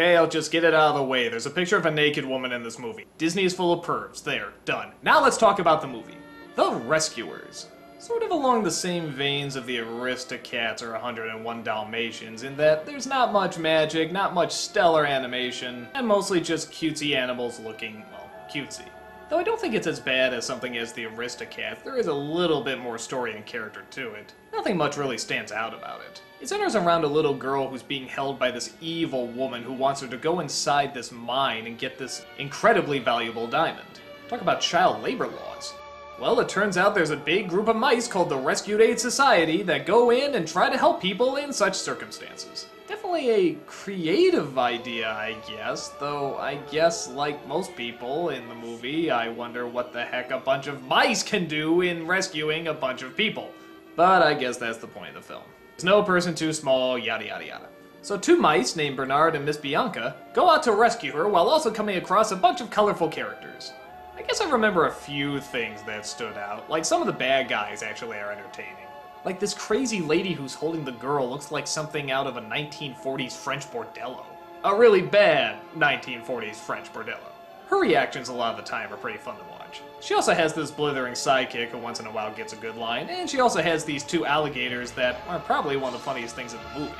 Okay, I'll just get it out of the way. There's a picture of a naked woman in this movie. Disney is full of pervs. There, done. Now let's talk about the movie. The Rescuers. Sort of along the same veins of the Aristocats or 101 Dalmatians, in that there's not much magic, not much stellar animation, and mostly just cutesy animals looking, well, cutesy. Though I don't think it's as bad as something as the Aristocats, there is a little bit more story and character to it. Nothing much really stands out about it. It centers around a little girl who's being held by this evil woman who wants her to go inside this mine and get this incredibly valuable diamond. Talk about child labor laws. Well, it turns out there's a big group of mice called the Rescue Aid Society that go in and try to help people in such circumstances. Definitely a creative idea, I guess, though I guess, like most people in the movie, I wonder what the heck a bunch of mice can do in rescuing a bunch of people. But I guess that's the point of the film. There's no person too small, yada yada yada. So two mice named Bernard and Miss Bianca go out to rescue her while also coming across a bunch of colorful characters. I guess I remember a few things that stood out. Like some of the bad guys actually are entertaining. Like this crazy lady who's holding the girl looks like something out of a 1940s French bordello. A really bad 1940s French bordello. Her reactions a lot of the time are pretty fun to watch. She also has this blithering sidekick who once in a while gets a good line, and she also has these two alligators that are probably one of the funniest things in the movie.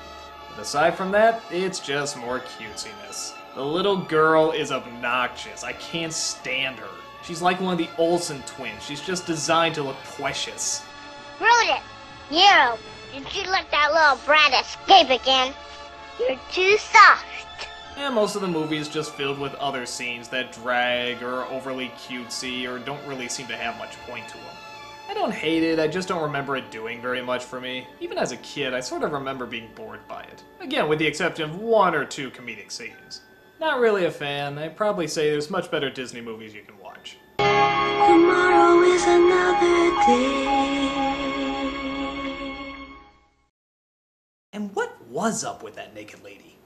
But aside from that, it's just more cutesiness. The little girl is obnoxious. I can't stand her. She's like one of the Olsen twins. She's just designed to look precious. Brutus, Nero, did you let that little brat escape again? You're too soft. And most of the movie is just filled with other scenes that drag or are overly cutesy or don't really seem to have much point to them. I don't hate it, I just don't remember it doing very much for me. Even as a kid, I sort of remember being bored by it. Again, with the exception of one or two comedic scenes. Not really a fan, I'd probably say there's much better Disney movies you can watch. Tomorrow is another day. And what was up with that naked lady?